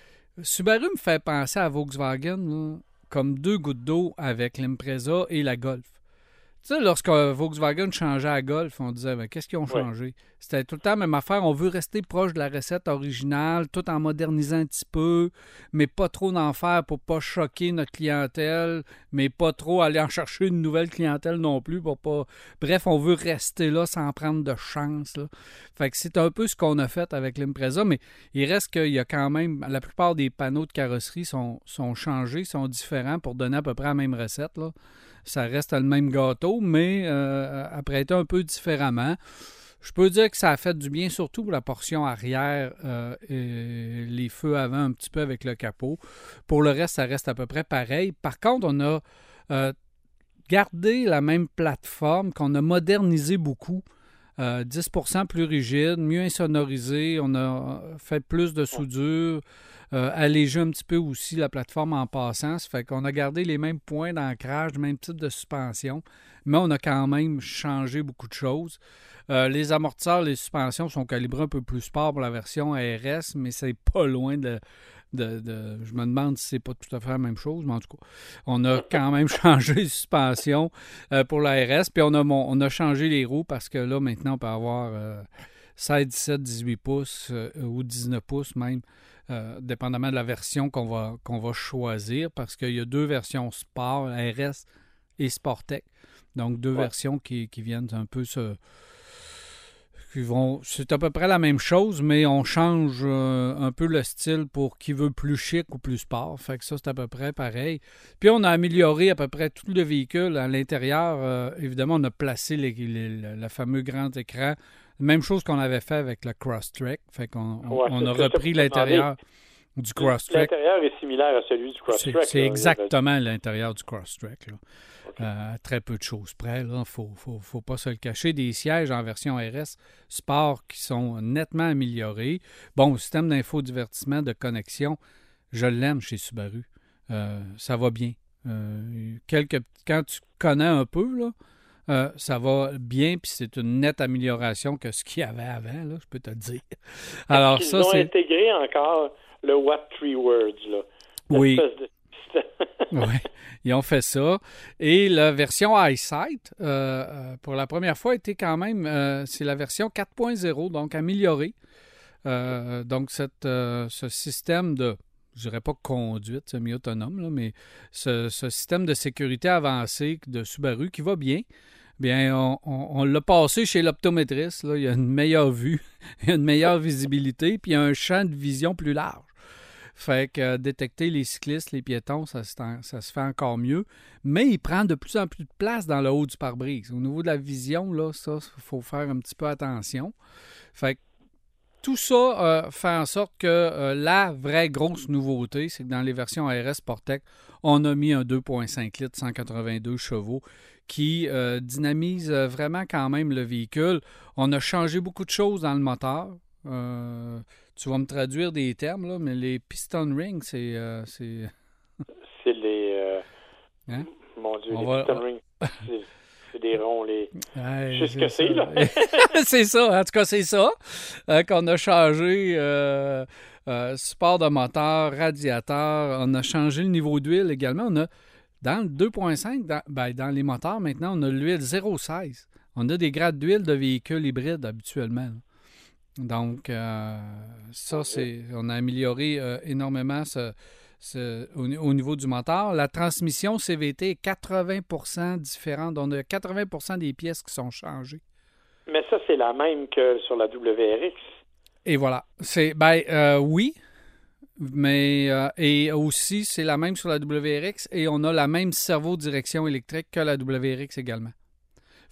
Subaru me fait penser à Volkswagen comme deux gouttes d'eau avec l'Impreza et la Golf. Tu sais, lorsque Volkswagen changeait à Golf, on disait, ben, qu'est-ce qu'ils ont Ouais. changé? C'était tout le temps la même affaire. On veut rester proche de la recette originale, tout en modernisant un petit peu, mais pas trop d'en faire pour pas choquer notre clientèle, mais pas trop aller en chercher une nouvelle clientèle non plus pour pas. Bref, on veut rester là sans prendre de chance. là. Fait que c'est un peu ce qu'on a fait avec l'Impreza, mais il reste qu'il y a quand même. La plupart des panneaux de carrosserie sont, sont changés, sont différents pour donner à peu près la même recette. Là. Ça reste le même gâteau, mais euh, apprêté un peu différemment. Je peux dire que ça a fait du bien, surtout pour la portion arrière euh, et les feux avant un petit peu avec le capot. Pour le reste, ça reste à peu près pareil. Par contre, on a euh, gardé la même plateforme qu'on a modernisé beaucoup. Euh, 10% plus rigide, mieux insonorisé. On a fait plus de soudure, euh, allégé un petit peu aussi la plateforme en passant. Ça fait qu'on a gardé les mêmes points d'ancrage, le même type de suspension, mais on a quand même changé beaucoup de choses. Euh, les amortisseurs, les suspensions sont calibrés un peu plus sport pour la version ARS, mais c'est pas loin de, de, de- Je me demande si c'est pas tout à fait la même chose, mais en tout cas, on a quand même changé les suspensions euh, pour la RS, puis on a, on a changé les roues parce que là, maintenant, on peut avoir euh, 16, 17, 18 pouces euh, ou 19 pouces même, euh, dépendamment de la version qu'on va, qu'on va choisir, parce qu'il y a deux versions Sport, RS et Sportec. Donc, deux Ouais. versions qui, qui viennent un peu se. C'est à peu près la même chose, mais on change euh, un peu le style pour qui veut plus chic ou plus sport. Fait que ça, c'est à peu près pareil. Puis on a amélioré à peu près tout le véhicule. À l'intérieur, euh, évidemment, on a placé les- les- le, le fameux grand écran. Même chose qu'on avait fait avec le Crosstrek. Fait qu'on on, Ouais, on c'est a repris l'intérieur du Crosstrek. L'intérieur est similaire à celui du C'est Crosstrek. c'est exactement l'intérieur du. Ok. Euh, très peu de choses près. Il ne faut, faut, faut pas se le cacher. Des sièges en version RS Sport qui sont nettement améliorés. Bon, système d'infodivertissement, de connexion, je l'aime chez Subaru. Euh, ça va bien. Euh, quelques, quand tu connais un peu, là, euh, ça va bien, puis c'est une nette amélioration que ce qu'il y avait avant, là, je peux te le dire. Alors, Ils ça, ont c'est. intégré encore le What Three Words, là. Oui. De- Oui, ils ont fait ça. Et la version EyeSight, euh, euh, pour la première fois, était quand même, euh, c'est la version 4.0, donc améliorée. Euh, donc, cette, ce système de, je dirais pas conduite semi-autonome, là, mais ce, ce système de sécurité avancé de Subaru qui va bien, bien, on, on- on l'a passé chez l'optométriste. là. Il y a une meilleure vue, il y a une meilleure visibilité, puis il y a un champ de vision plus large. Fait que euh, détecter les cyclistes, les piétons, ça, se fait encore mieux. Mais il prend de plus en plus de place dans le haut du pare-brise. Au niveau de la vision, là, ça, il faut faire un petit peu attention. Fait que tout ça euh, fait en sorte que euh, la vraie grosse nouveauté, c'est que dans les versions RS Sportec, on a mis un 2.5 litres 182 chevaux qui dynamise vraiment quand même le véhicule. On a changé beaucoup de choses dans le moteur. Tu vas me traduire des termes, là, mais les piston rings, c'est. euh, c'est- C'est les. euh, Hein? Mon Dieu, On les va- piston rings. C'est- C'est des ronds, les. Ouais, Je sais ce que c'est, là. c'est ça, en tout cas, c'est ça. euh, qu'on a changé euh, euh, support de moteur, radiateur. On a changé le niveau d'huile également. On a, dans le 2.5, dans, ben, dans les moteurs, maintenant, on a l'huile 0,16. On a des grades d'huile de véhicules hybrides habituellement. là. Donc, euh, ça, c'est. On a amélioré euh, énormément ce- ce- au, au niveau du moteur. La transmission CVT est 80 différente. On a 80 des pièces qui sont changées. Mais ça, c'est la même que sur la WRX. Et voilà. C'est ben euh, oui, mais euh, et aussi c'est la même sur la WRX et on a la même cerveau direction électrique que la WRX également.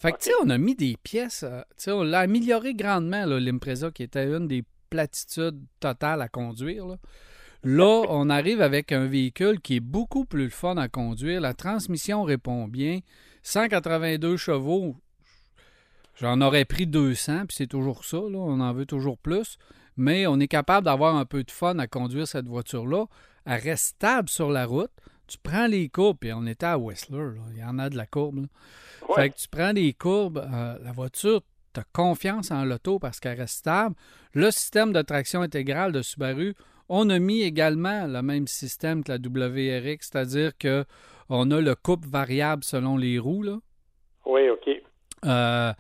Fait que tu sais, on a mis des pièces, euh, tu sais, on l'a amélioré grandement l'Impreza qui était une des platitudes totales à conduire. Là. Là, on arrive avec un véhicule qui est beaucoup plus fun à conduire. La transmission répond bien. 182 chevaux, J'en aurais pris 200, puis c'est toujours ça, là. on en veut toujours plus. Mais on est capable d'avoir un peu de fun à conduire cette voiture-là. Elle reste stable sur la route. Tu prends les courbes, puis on était à Whistler, là. il y en a de la courbe. là. Ouais. Fait que tu prends les courbes, euh, la voiture, tu as confiance en l'auto parce qu'elle reste stable. Le système de traction intégrale de Subaru, On a mis également le même système que la WRX, c'est-à-dire que on a le couple variable selon les roues. Là. Oui, OK. Euh,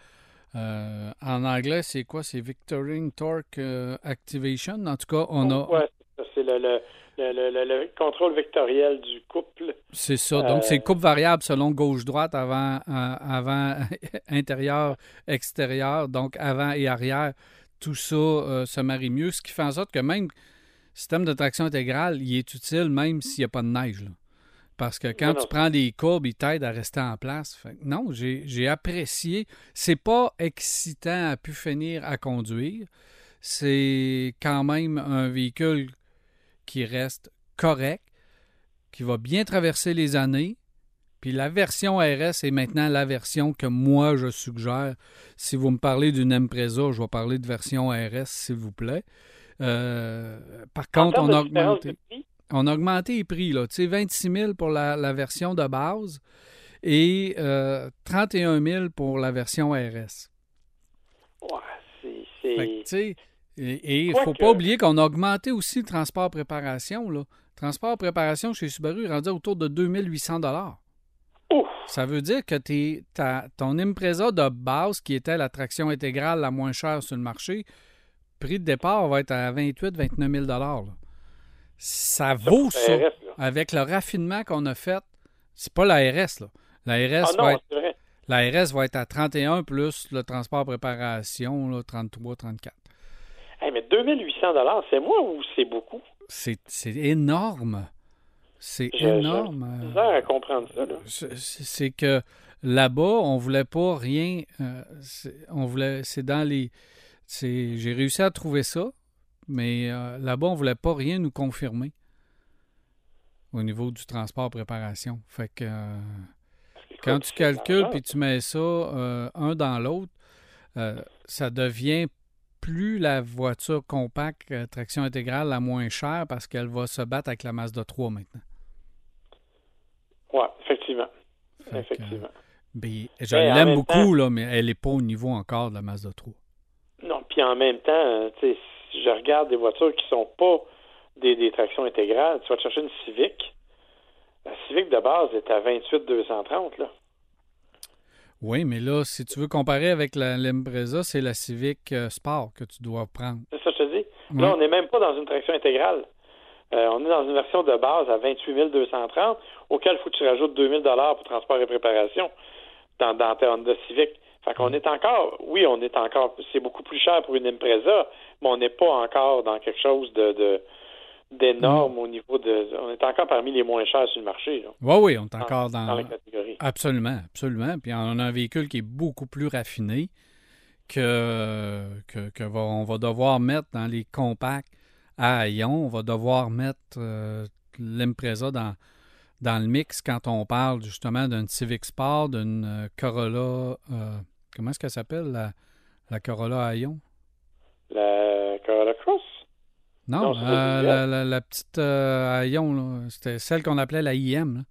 euh, en anglais, c'est quoi? C'est Victorine Torque euh, Activation? En tout cas, on a... Ouais, c'est le, le, le, le, le contrôle vectoriel du couple. C'est ça. Donc, c'est coupe variable selon gauche-droite, avant, euh, avant intérieur, extérieur, donc avant et arrière. Tout ça euh, se marie mieux, ce qui fait en sorte que même système de traction intégrale, il est utile même s'il n'y a pas de neige. là. Parce que quand Non, tu prends des courbes, il t'aide à rester en place. Fait que non, j'ai j'ai apprécié. C'est pas excitant à pu finir à conduire. C'est quand même un véhicule qui reste correct, qui va bien traverser les années. Puis la version RS est maintenant la version que moi je suggère. Si vous me parlez d'une Impreza, je vais parler de version RS, s'il vous plaît. Euh, par contre, on a augmenté. On a augmenté les prix, là. Tu sais, 26 000 pour la, la version de base et euh, 31 000 pour la version RS. ouais, c'est... Et il ne faut pas oublier qu'on a augmenté aussi le transport préparation, là. Transport préparation chez Subaru est rendu autour de 2800 Ouf! Ça veut dire que ta- ton Impreza de base, qui était la traction intégrale la moins chère sur le marché, prix de départ va être à 28-29 000 là. Ça vaut Ça, ça. RS, là. Avec le raffinement qu'on a fait, c'est pas la RS. La RS, Ah va non, être, la RS va être à 31 plus le transport préparation, là, 33, 34. Mais 2800 c'est moi ou c'est beaucoup? C'est énorme. C'est énorme. J'ai à comprendre ça, là. C'est que là-bas, on voulait pas rien. euh, on voulait. C'est dans les. J'ai réussi à trouver ça, mais euh, là-bas, on voulait pas rien nous confirmer au niveau du transport préparation. Fait que euh, quand tu calcules puis tu mets ça euh, un dans l'autre, ça devient plus la voiture compacte euh, traction intégrale la moins chère parce qu'elle va se battre avec la Mazda 3 maintenant. Ouais, effectivement. Fait que, Effectivement. Ben, je Mais en l'aime beaucoup, temps- là, mais elle n'est pas au niveau encore de la Mazda 3. Non, puis en même temps, euh, tu sais, si je regarde des voitures qui sont pas des, des tractions intégrales, tu vas te chercher une Civic. La Civic de base est à 28 230 là. Oui, mais là, si tu veux comparer avec la l'Impreza, c'est la Civic euh, Sport que tu dois prendre. C'est ça que je te dis. Là, on n'est même pas dans une traction intégrale. Euh, on est dans une version de base à 28 230 auquel il faut que tu rajoutes 2000 dollars pour transport et préparation dans, dans ta Honda Civic. Fait qu'on est encore, oui, on est encore, c'est beaucoup plus cher pour une Impreza, mais on n'est pas encore dans quelque chose de, de d'énorme au niveau de, on est encore parmi les moins chers sur le marché, là, Oui, oui, on est encore dans dans. la catégorie. Absolument, absolument. Puis on a un véhicule qui est beaucoup plus raffiné que, que, que va- on va devoir mettre dans les compacts à Ion. On va devoir mettre euh, l'Impreza dans, dans le mix quand on parle justement d'une Civic Sport, d'une euh, Corolla. euh, comment est-ce qu'elle s'appelle, la, la Corolla à Ion? La Corolla Cross? Non, euh, la, la- la petite euh, à Ion, c'était celle qu'on appelait la IM. là.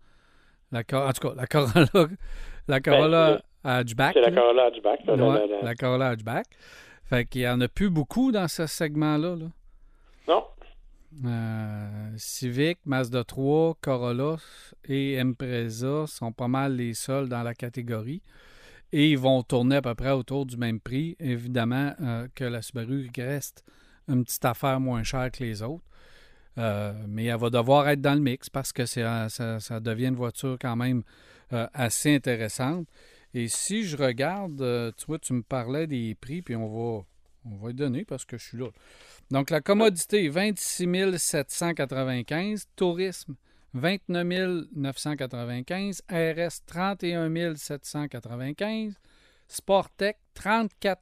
La, Cor- en tout cas, la Corolla, la Corolla hatchback. C'est la. Corolla hatchback, la- Ouais, la- la- la Corolla hatchback. Fait qu'il n'y en a plus beaucoup dans ce segment-là. là. Non, Euh, Civic, Mazda 3, Corolla et Impreza sont pas mal les seuls dans la catégorie. Et ils vont tourner à peu près autour du même prix. Évidemment euh, que la Subaru reste une petite affaire moins chère que les autres. Euh, mais elle va devoir être dans le mix parce que euh, ça, ça devient une voiture quand même euh, assez intéressante. Et si je regarde, tu vois, tu me parlais des prix, puis on va, on va y donner parce que je suis là. Donc, la commodité, 26 795. Tourisme, 29 995. RS, 31 795. Sportec, 34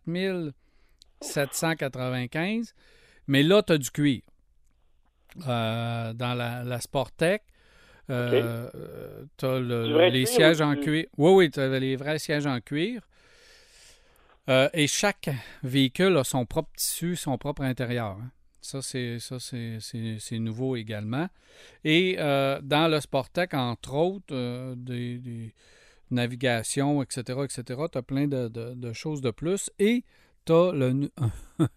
795. Mais là, tu as du cuir. Euh, dans la, la Sportec, euh, tu as les sièges en du- cuir. Oui, oui, tu as les vrais sièges en cuir. Euh, et chaque véhicule a son propre tissu, son propre intérieur. hein. Ça, c'est ça, c'est, c'est- c'est nouveau également. Et euh, dans le Sportec, entre autres, euh, des, des navigations, etc., etc., tu as plein de, de- de choses de plus. Et tu as le...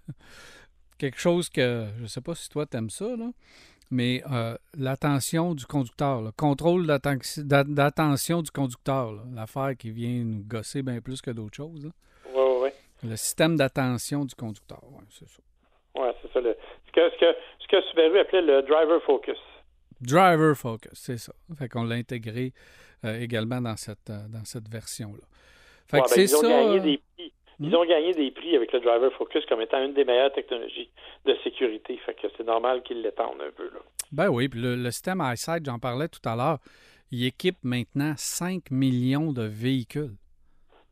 quelque chose que, je ne sais pas si toi t'aimes ça, là, mais euh, l'attention du conducteur, le contrôle d'attention du conducteur, l'affaire qui vient nous gosser bien plus que d'autres choses. Oui, oui, oui. Le système d'attention du conducteur, oui, c'est ça. Oui, c'est ça. Le, ce, que, ce, que, ce que Subaru appelait le driver focus. Driver focus, c'est ça. Fait qu'on l'a intégré euh, également dans cette, euh, dans cette version-là. Fait que ben, c'est ça. Gagné des prix. Ils hmm? ont gagné des prix avec le Driver Focus comme étant une des meilleures technologies de sécurité. Fait que c'est normal qu'ils l'étendent un peu. Là. Ben oui, puis le, système EyeSight, j'en parlais tout à l'heure, il équipe maintenant 5 millions de véhicules.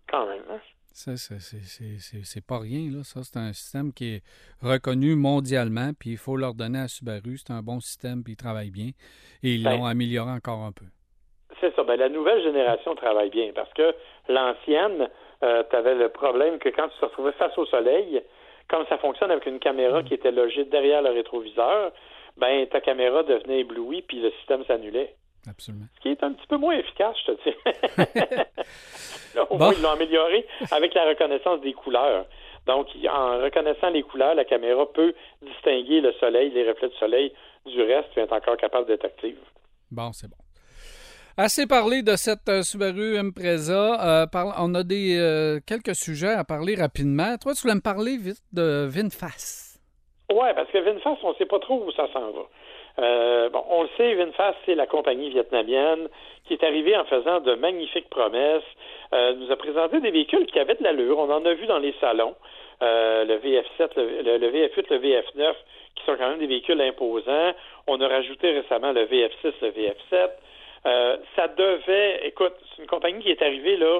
Quand même, hein? Ça, c'est pas rien, là. Ça, c'est un système qui est reconnu mondialement, puis il faut leur donner à Subaru. C'est un bon système, puis ils travaillent bien. Et ils ben l'ont amélioré encore un peu. C'est ça. Ben, la nouvelle génération travaille bien parce que l'ancienne, euh, tu avais le problème que quand tu te retrouvais face au soleil, comme ça fonctionne avec une caméra qui était logée derrière le rétroviseur, ben ta caméra devenait éblouie puis le système s'annulait. Absolument. Ce qui est un petit peu moins efficace, je te dis. au moins, ils l'ont amélioré avec la reconnaissance des couleurs. Donc, en reconnaissant les couleurs, la caméra peut distinguer le soleil, les reflets de soleil du reste, et est encore capable d'être active. Bon, c'est bon. Assez parlé de cette euh, Subaru Impreza. Euh, on a des euh, quelques sujets à parler rapidement. Toi, tu voulais me parler vite de VinFast. Oui, parce que VinFast, on ne sait pas trop où ça s'en va. bon, on le sait, VinFast, c'est la compagnie vietnamienne qui est arrivée en faisant de magnifiques promesses. nous a présenté des véhicules qui avaient de l'allure. On en a vu dans les salons. le VF7, le, le, VF8, le VF9, qui sont quand même des véhicules imposants. On a rajouté récemment le VF6, le VF7. Euh, ça devait, écoute, c'est une compagnie qui est arrivée là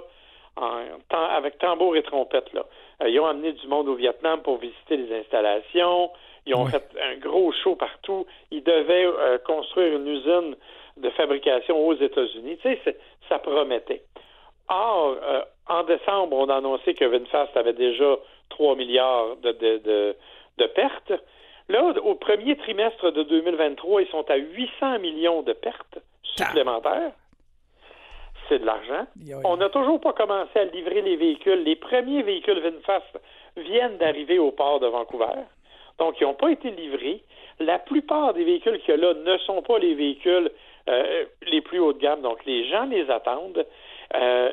en, avec tambour et trompette. Là. Euh, ils ont amené du monde au Vietnam pour visiter les installations. Ils ont fait un gros show partout. Ils devaient euh, construire une usine de fabrication aux États-Unis. Tu sais, ça promettait. Or, en décembre, on a annoncé que VinFast avait déjà 3 milliards de, de, de pertes. Là, au premier trimestre de 2023, ils sont à 800 millions de pertes supplémentaires. C'est de l'argent. On n'a toujours pas commencé à livrer les véhicules. Les premiers véhicules VinFast viennent d'arriver au port de Vancouver. Donc, ils n'ont pas été livrés. La plupart des véhicules qu'il y a là ne sont pas les véhicules euh, les plus haut de gamme. Donc, les gens les attendent. Euh,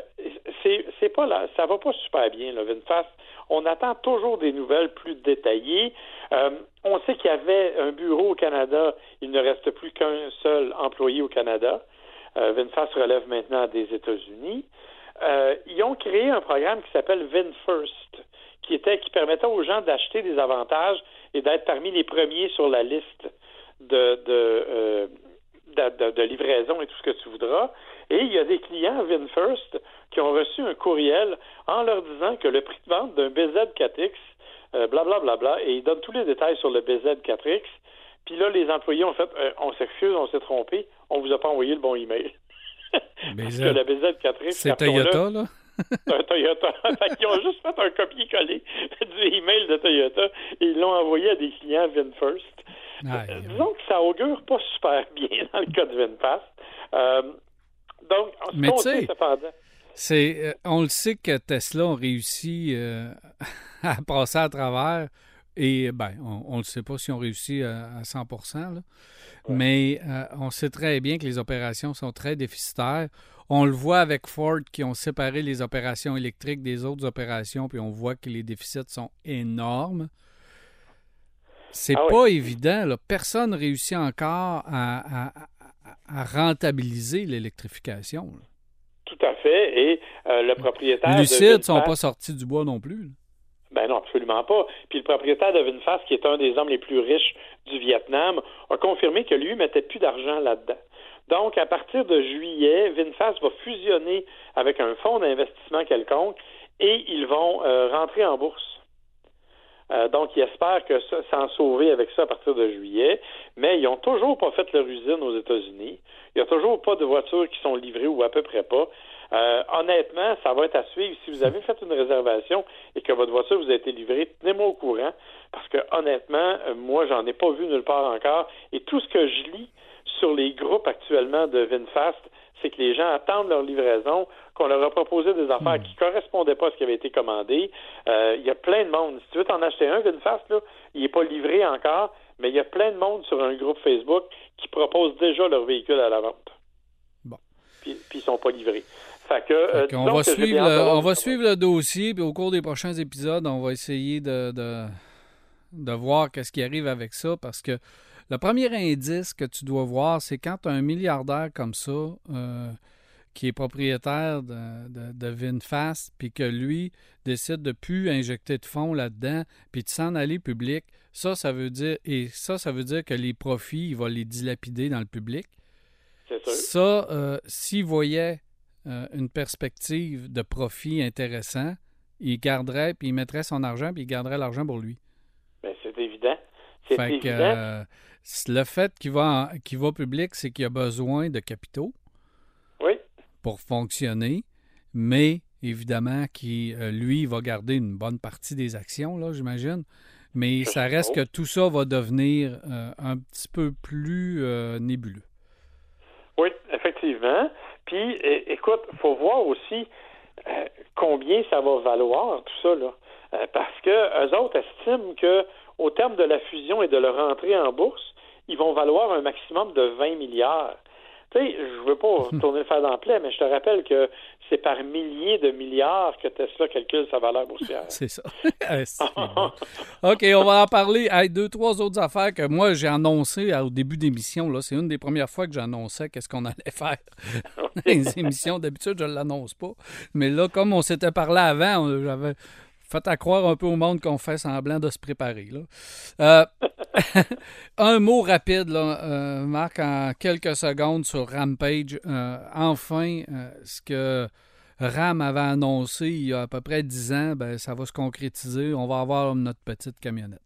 c'est pas là, ça va pas super bien, le VinFast. On attend toujours des nouvelles plus détaillées. Euh, on sait qu'il y avait un bureau au Canada. Il ne reste plus qu'un seul employé au Canada. Euh, VinFast relève maintenant des États-Unis. Euh, ils ont créé un programme qui s'appelle VinFirst, qui qui permettait aux gens d'acheter des avantages et d'être parmi les premiers sur la liste de, de, euh, livraison et tout ce que tu voudras. Et il y a des clients VinFirst qui ont reçu un courriel en leur disant que le prix de vente d'un BZ4X blablabla, euh, bla, bla, et il donne tous les détails sur le BZ4X. Puis là, les employés ont fait euh, on s'excuse, on s'est trompé, on vous a pas envoyé le bon email. Parce que le BZ4X, c'est Toyota, là? un Toyota. ils ont juste fait un copier-coller du email de Toyota et ils l'ont envoyé à des clients VinFirst. Euh, disons que ça augure pas super bien dans le cas de VinFast. Euh, Mais tu sais, c'est, on le sait que Tesla a réussi à passer à travers. Et ben, on ne sait pas si on réussit à, 100 mais euh, on sait très bien que les opérations sont très déficitaires. On le voit avec Ford qui ont séparé les opérations électriques des autres opérations, puis on voit que les déficits sont énormes. C'est ah pas évident. Là. Personne réussit encore à, rentabiliser l'électrification. Tout à fait. Et euh, le propriétaire. Les Lucides ne sont pas sortis du bois non plus. Ben non, absolument pas. Puis le propriétaire de VinFast, qui est un des hommes les plus riches du Vietnam, a confirmé que lui mettait plus d'argent là-dedans. Donc, à partir de juillet, VinFast va fusionner avec un fonds d'investissement quelconque et ils vont euh, rentrer en bourse. Euh, donc, ils espèrent que s'en sauver avec ça à partir de juillet, mais ils n'ont toujours pas fait leur usine aux États-Unis. Il n'y a toujours pas de voitures qui sont livrées ou à peu près pas. Euh, honnêtement, ça va être à suivre. Si vous avez fait une réservation et que votre voiture vous a été livrée, tenez-moi au courant parce que honnêtement, euh, moi, j'en ai pas vu nulle part encore. Et tout ce que je lis sur les groupes actuellement de VinFast, c'est que les gens attendent leur livraison, qu'on leur a proposé des affaires Hmm. qui correspondaient pas à ce qui avait été commandé. Euh, Il y a plein de monde. Si tu veux t'en acheter un, VinFast, là, il n'est pas livré encore, mais il y a plein de monde sur un groupe Facebook qui propose déjà leur véhicule à la vente. Bon. Puis, puis ils sont pas livrés. Fait que, euh, Fait disons va, que suivre le, on va suivre le dossier, puis au cours des prochains épisodes, on va essayer de, de, de voir qu'est-ce qui arrive avec ça, parce que le premier indice que tu dois voir, c'est quand un milliardaire comme ça, euh, qui est propriétaire de, de, de VinFast, puis que lui décide de plus injecter de fonds là-dedans, puis de s'en aller public, ça, ça veut dire, et ça, ça veut dire que les profits, il va les dilapider dans le public. C'est sûr. Ça, euh, s'il voyait euh, une perspective de profit intéressant, il garderait, puis il mettrait son argent, puis il garderait l'argent pour lui. Ben, c'est évident. C'est évident. que euh, le fait qu'il va, qu'il va public, c'est qu'il a besoin de capitaux Oui. pour fonctionner, mais évidemment qu'il, euh, lui, il va garder une bonne partie des actions, là, j'imagine. Mais ça reste que tout ça va devenir euh, un petit peu plus euh, nébuleux. Oui, effectivement. Puis, écoute, faut voir aussi euh, combien ça va valoir tout ça là, parce que eux autres estiment que au terme de la fusion et de leur entrée en bourse, ils vont valoir un maximum de 20 milliards. Tu sais, je veux pas tourner le fer dans le plaie, mais je te rappelle que c'est par milliers de milliards que Tesla calcule sa valeur boursière. C'est ça. Ah. OK, on va en parler. Hey, deux, trois autres affaires que moi, j'ai annoncées au début d'émission. C'est une des premières fois que j'annonçais qu'est-ce qu'on allait faire. Les émissions, d'habitude, je ne l'annonce pas. Mais là, comme on s'était parlé avant, j'avais fait à croire un peu au monde qu'on fait semblant de se préparer. Là. Euh, un mot rapide, là, euh, Marc, en quelques secondes sur Rampage. Euh, enfin, ce que Ram avait annoncé il y a à peu près 10 ans, ben, ça va se concrétiser. On va avoir notre petite camionnette.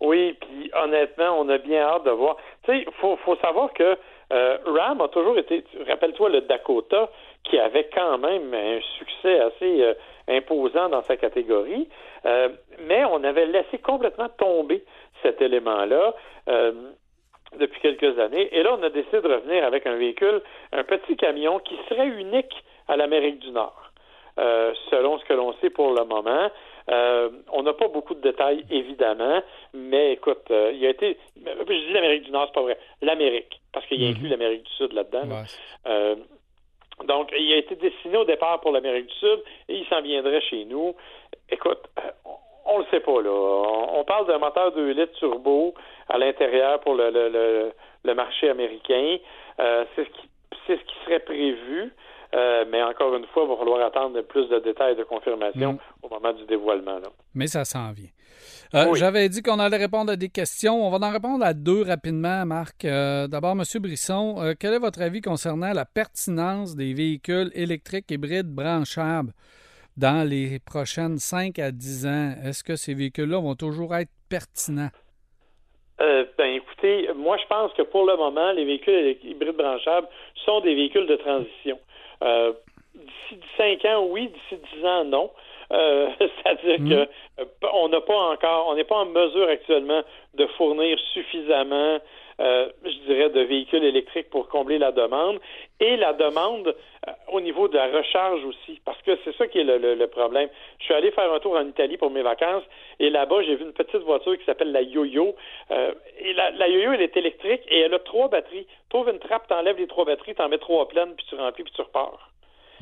Oui, puis honnêtement, on a bien hâte de voir. Tu sais, il faut, faut savoir que Ram a toujours été, rappelle-toi le Dakota, qui avait quand même un succès assez imposant dans sa catégorie, euh, mais on avait laissé complètement tomber cet élément-là. euh, depuis quelques années. Et là, on a décidé de revenir avec un véhicule, un petit camion qui serait unique à l'Amérique du Nord, euh, selon ce que l'on sait pour le moment. Euh, on n'a pas beaucoup de détails, évidemment, mais écoute, euh, il a été. Je dis l'Amérique du Nord, c'est pas vrai. L'Amérique, parce qu'il y a inclus l'Amérique du Sud là-dedans. là. Ouais. Donc, il a été destiné au départ pour l'Amérique du Sud et il s'en viendrait chez nous. Écoute, euh, on, on le sait pas, là. On, parle d'un moteur 2 litres turbo à l'intérieur pour le, le, le, le marché américain. Euh, c'est ce qui c'est ce qui serait prévu. Euh, mais encore une fois, il va falloir attendre plus de détails de confirmation au moment du dévoilement. Là. Mais ça s'en vient. Euh, Oui. J'avais dit qu'on allait répondre à des questions. On va en répondre à deux rapidement, Marc. Euh, D'abord, M. Brisson, euh, quel est votre avis concernant la pertinence des véhicules électriques hybrides branchables dans les prochaines 5 à 10 ans? Est-ce que ces véhicules-là vont toujours être pertinents? Ben écoutez, moi je pense que pour le moment, les véhicules hybrides branchables sont des véhicules de transition. D'ici 5 ans, oui, d'ici 10 ans, non. Euh, C'est-à-dire Mm. que euh, on n'a pas encore, on n'est pas en mesure actuellement de fournir suffisamment, euh, je dirais, de véhicules électriques pour combler la demande et la demande euh, au niveau de la recharge aussi, parce que c'est ça qui est le, le- le problème. Je suis allé faire un tour en Italie pour mes vacances et là-bas j'ai vu une petite voiture qui s'appelle la Yo-Yo. Et la, la Yo-Yo elle est électrique et elle a trois batteries. Trouve une trappe, t'enlèves les trois batteries, t'en mets trois pleines puis tu remplis puis tu repars.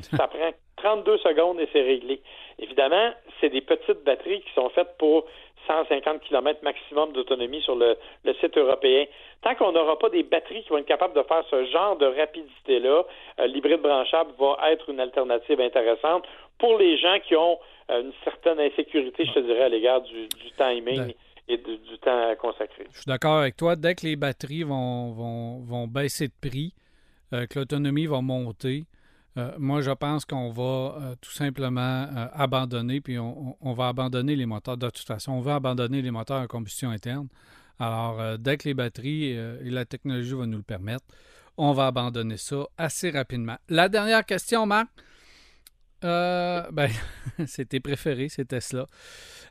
Ça prend 32 secondes et c'est réglé. Évidemment, c'est des petites batteries qui sont faites pour 150 km maximum d'autonomie sur le, le site européen. Tant qu'on n'aura pas des batteries qui vont être capables de faire ce genre de rapidité-là, euh, l'hybride branchable va être une alternative intéressante pour les gens qui ont euh, une certaine insécurité, je te dirais, à l'égard du, du timing Ben. et du, du temps consacré. Je suis d'accord avec toi. Dès que les batteries vont, vont, vont baisser de prix, euh, que l'autonomie va monter, euh, moi, je pense qu'on va euh, tout simplement euh, abandonner, puis on, va abandonner les moteurs. De toute façon, on va abandonner les moteurs à combustion interne. Alors, dès que les batteries et la technologie vont nous le permettre, on va abandonner ça assez rapidement. La dernière question, Marc? Ben, c'est tes préférés, Tesla.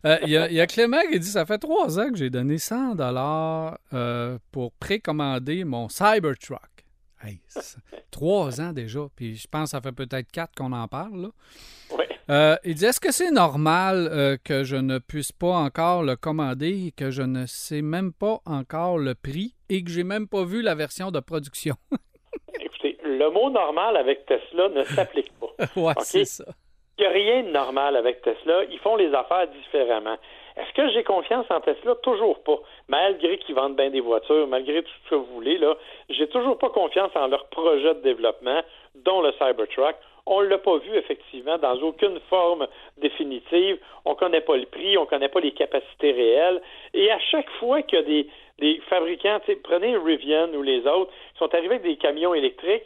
Il y, a- il y a Clément qui dit Ça fait trois ans que j'ai donné 100 dollars pour précommander mon Cybertruck. Hey, trois ans déjà, puis je pense que ça fait peut-être quatre qu'on en parle. là. Oui. Euh, il dit Est-ce que c'est normal euh, que je ne puisse pas encore le commander que je ne sais même pas encore le prix et que j'ai même pas vu la version de production? Écoutez, le mot normal avec Tesla ne s'applique pas. Ouais, Ok? c'est ça. Il n'y a rien de normal avec Tesla. Ils font les affaires différemment. Est-ce que j'ai confiance en Tesla? Toujours pas. Malgré qu'ils vendent bien des voitures, malgré tout ce que vous voulez, là, j'ai toujours pas confiance en leur projet de développement, dont le Cybertruck. On ne l'a pas vu, effectivement, dans aucune forme définitive. On ne connaît pas le prix, on ne connaît pas les capacités réelles. Et à chaque fois qu'il y a des, des fabricants, prenez Rivian ou les autres, qui sont arrivés avec des camions électriques,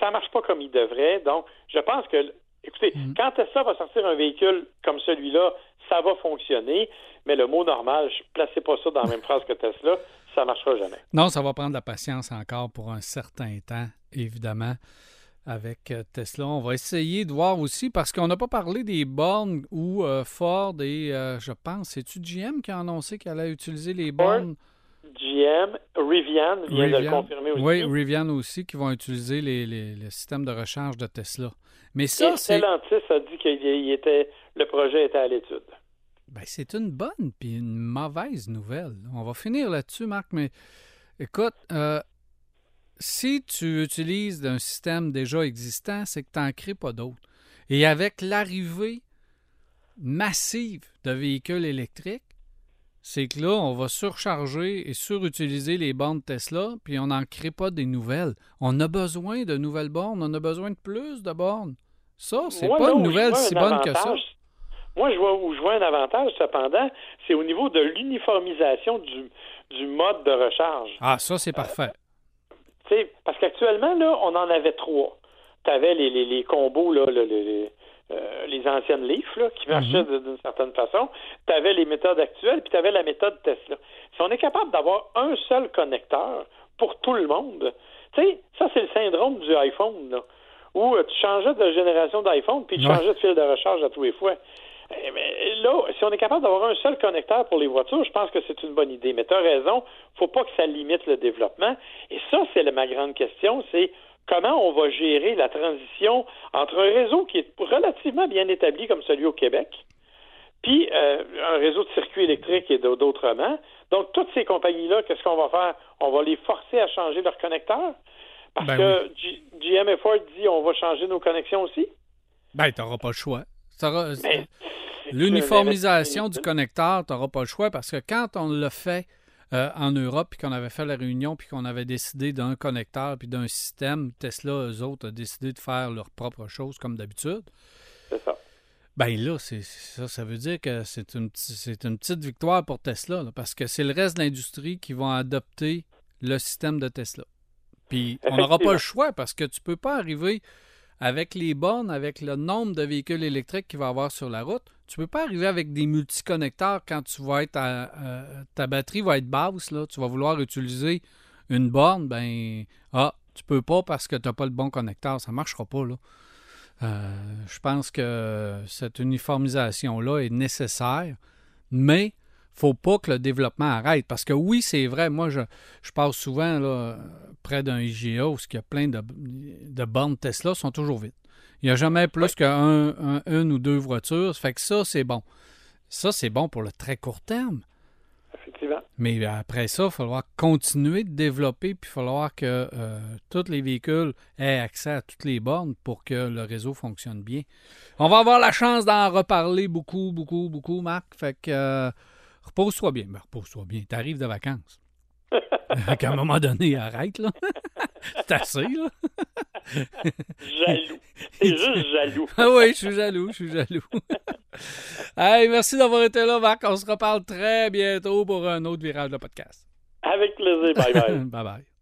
ça marche pas comme ils devraient. Donc, je pense que, écoutez, quand Tesla va sortir un véhicule comme celui-là, ça va fonctionner. Mais le mot normal, je ne placez pas ça dans la même phrase que Tesla, ça marchera jamais. Non, ça va prendre de la patience encore pour un certain temps, évidemment, avec euh, Tesla. On va essayer de voir aussi, parce qu'on n'a pas parlé des bornes où euh, Ford et, euh, je pense, c'est-tu GM qui a annoncé qu'elle allait utiliser les Ford, bornes? GM, Rivian vient de le Rivian. confirmer aussi. Oui, Rivian aussi, qui vont utiliser les, les- le système de recharge de Tesla. Mais ça, c'est a dit que il était, le projet était à l'étude. ben, c'est une bonne puis une mauvaise nouvelle. On va finir là-dessus, Marc, mais écoute, euh, si tu utilises un système déjà existant, c'est que tu n'en crées pas d'autres. Et avec l'arrivée massive de véhicules électriques, c'est que là, on va surcharger et surutiliser les bornes Tesla, puis on n'en crée pas des nouvelles. On a besoin de nouvelles bornes, on a besoin de plus de bornes. Ça, c'est pas une nouvelle si un bonne que ça. Moi, je vois où je vois un avantage, cependant, c'est au niveau de l'uniformisation du, du mode de recharge. Ah, ça, c'est parfait. Sais, parce qu'actuellement, là, on en avait trois. Tu avais les, les, les combos, là, le- le- les, euh, les anciennes Leaf, là, qui marchaient de- d'une certaine façon. Tu avais les méthodes actuelles, puis tu avais la méthode Tesla. Si on est capable d'avoir un seul connecteur pour tout le monde, tu sais, ça, c'est le syndrome du iPhone, là, où euh, tu changeais de génération d'iPhone, puis tu Ouais. changeais de fil de recharge à tous les fois. Eh, mais là, si on est capable d'avoir un seul connecteur pour les voitures, je pense que c'est une bonne idée. Mais tu as raison, faut pas que ça limite le développement. Et ça, c'est ma grande question, c'est comment on va gérer la transition entre un réseau qui est relativement bien établi comme celui au Québec, puis euh, un réseau de circuits électriques et d'au- d'autrement. Donc, toutes ces compagnies-là, qu'est-ce qu'on va faire? On va les forcer à changer leurs connecteurs? Parce Ben que G- GM et Ford dit on va changer nos connexions aussi? Ben, tu n'auras pas le choix. T'auras- L'uniformisation du connecteur, tu n'auras pas le choix parce que quand on l'a fait euh, en Europe, puis qu'on avait fait la réunion, puis qu'on avait décidé d'un connecteur, puis d'un système, Tesla, eux autres, ont décidé de faire leur propre chose comme d'habitude. C'est ça. Ben là, c'est ça, ça veut dire que c'est une, c'est une petite victoire pour Tesla, là, parce que c'est le reste de l'industrie qui vont adopter le système de Tesla. Puis on n'aura pas le choix parce que tu peux pas arriver avec les bornes, avec le nombre de véhicules électriques qu'il va y avoir sur la route. Tu peux pas arriver avec des multiconnecteurs quand tu vas être à, ta batterie va être basse, là, tu vas vouloir utiliser une borne, ben ah, tu peux pas parce que tu n'as pas le bon connecteur, ça marchera pas là. Euh, je pense que cette uniformisation-là est nécessaire, mais faut pas que le développement arrête. Parce que oui, c'est vrai, moi, je, je passe souvent là, près d'un IGA où il y a plein de, de bornes Tesla sont toujours vides. Il n'y a jamais plus qu'un un- une ou deux voitures. Ça fait que ça, c'est bon. Ça, c'est bon pour le très court terme. Effectivement. Mais après ça, il va falloir continuer de développer, puis il va falloir que euh, tous les véhicules aient accès à toutes les bornes pour que le réseau fonctionne bien. On va avoir la chance d'en reparler beaucoup, beaucoup, beaucoup, Marc. Fait que euh, repose-toi bien. Ben, repose-toi bien. Tu arrives de vacances. Qu'à un moment donné, arrête, là. C'est assez, là. Jaloux. C'est juste jaloux. Ah oui, je suis jaloux, je suis jaloux. hey, merci d'avoir été là, Marc. On se reparle très bientôt pour un autre virage de podcast. Avec plaisir. Bye bye. bye bye.